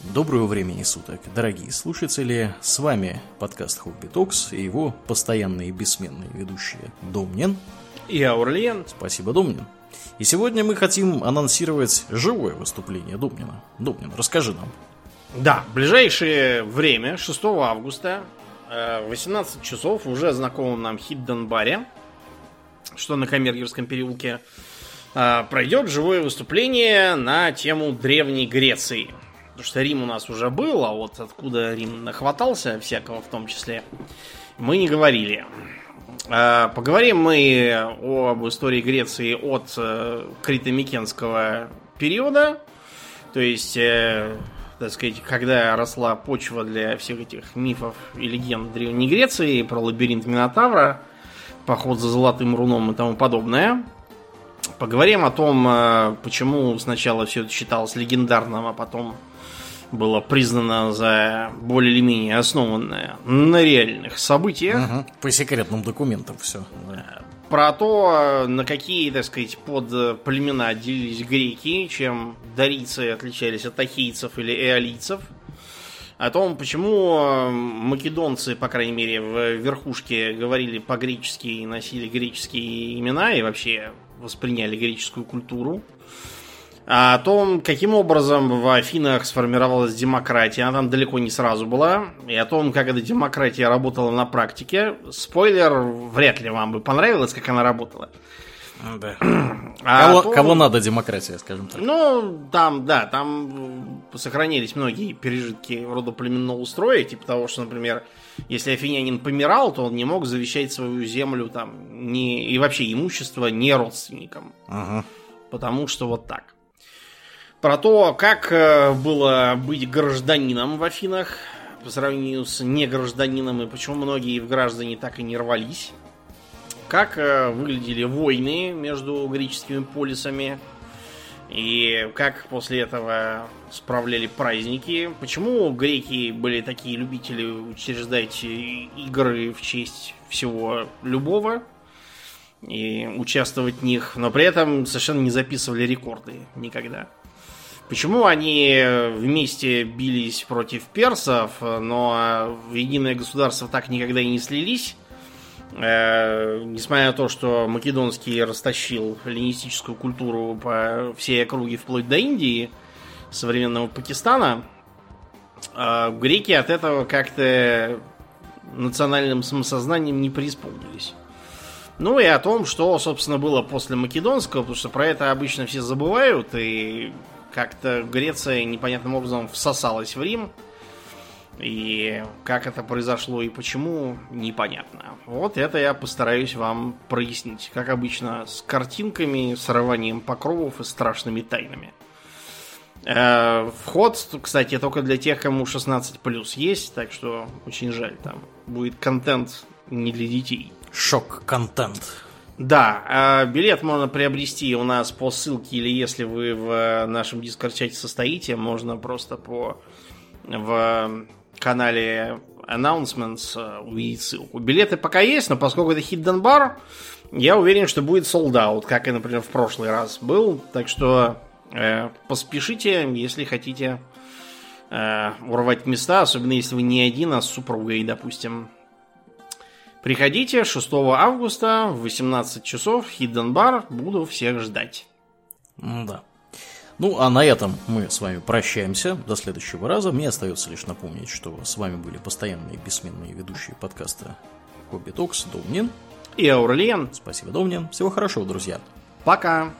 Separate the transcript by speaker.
Speaker 1: Доброго времени суток, дорогие слушатели. С вами подкаст Хобби Токс и его постоянные бессменные ведущие Домнин
Speaker 2: и Аурлиен.
Speaker 1: Спасибо, Домнин. И сегодня мы хотим анонсировать живое выступление Домнина. Домнин, расскажи нам.
Speaker 2: Да, в ближайшее время, 6 августа, 18 э, часов, уже знакомом нам Хидден баре, что на Камергерском переулке, э, пройдет живое выступление на тему Древней Греции – Потому что Рим у нас уже был, а вот откуда Рим нахватался, всякого в том числе, мы не говорили. А, поговорим мы об истории Греции от э, критомикенского периода, то есть, э, так сказать, когда росла почва для всех этих мифов и легенд Древней Греции про лабиринт Минотавра, поход за золотым руном и тому подобное. Поговорим о том, э, почему сначала все это считалось легендарным, а потом было признано за более или менее основанное на реальных событиях. Угу.
Speaker 1: По секретным документам все.
Speaker 2: Да. Про то, на какие, так сказать, под племена делились греки, чем дарийцы отличались от ахийцев или эолийцев. О том, почему македонцы, по крайней мере, в верхушке говорили по-гречески и носили греческие имена и вообще восприняли греческую культуру о том, каким образом в Афинах сформировалась демократия. Она там далеко не сразу была. И о том, как эта демократия работала на практике. Спойлер, вряд ли вам бы понравилось, как она работала.
Speaker 1: Да. А кого, том, кого надо демократия, скажем так?
Speaker 2: Ну, там, да, там сохранились многие пережитки рода племенного строя, типа того, что, например, если афинянин помирал, то он не мог завещать свою землю там не, и вообще имущество не родственникам. Ага. Потому что вот так. Про то, как э, было быть гражданином в Афинах по сравнению с негражданином и почему многие в граждане так и не рвались. Как э, выглядели войны между греческими полисами. И как после этого справляли праздники. Почему греки были такие любители учреждать игры в честь всего любого и участвовать в них, но при этом совершенно не записывали рекорды никогда. Почему они вместе бились против персов, но в единое государство так никогда и не слились? Э, несмотря на то, что Македонский растащил ленистическую культуру по всей округе вплоть до Индии, современного Пакистана, э, греки от этого как-то национальным самосознанием не преисполнились. Ну и о том, что, собственно, было после Македонского, потому что про это обычно все забывают, и как-то Греция непонятным образом всосалась в Рим. И как это произошло и почему, непонятно. Вот это я постараюсь вам прояснить. Как обычно, с картинками, срыванием покровов и страшными тайнами. Э, вход, кстати, только для тех, кому 16 плюс есть, так что очень жаль, там будет контент не для детей.
Speaker 1: Шок-контент.
Speaker 2: Да, а билет можно приобрести у нас по ссылке, или если вы в нашем дискорд-чате состоите, можно просто по в канале Announcements увидеть ссылку. Билеты пока есть, но поскольку это Hidden Bar, я уверен, что будет sold out, как и, например, в прошлый раз был. Так что э, поспешите, если хотите э, урвать места, особенно если вы не один, а с супругой, допустим. Приходите 6 августа в 18 часов Hidden Bar. Буду всех ждать.
Speaker 1: Да. Ну, а на этом мы с вами прощаемся. До следующего раза. Мне остается лишь напомнить, что с вами были постоянные бессменные ведущие подкаста Хобби Токс, Домнин
Speaker 2: и Аурлиен.
Speaker 1: Спасибо, Домнин. Всего хорошего, друзья.
Speaker 2: Пока.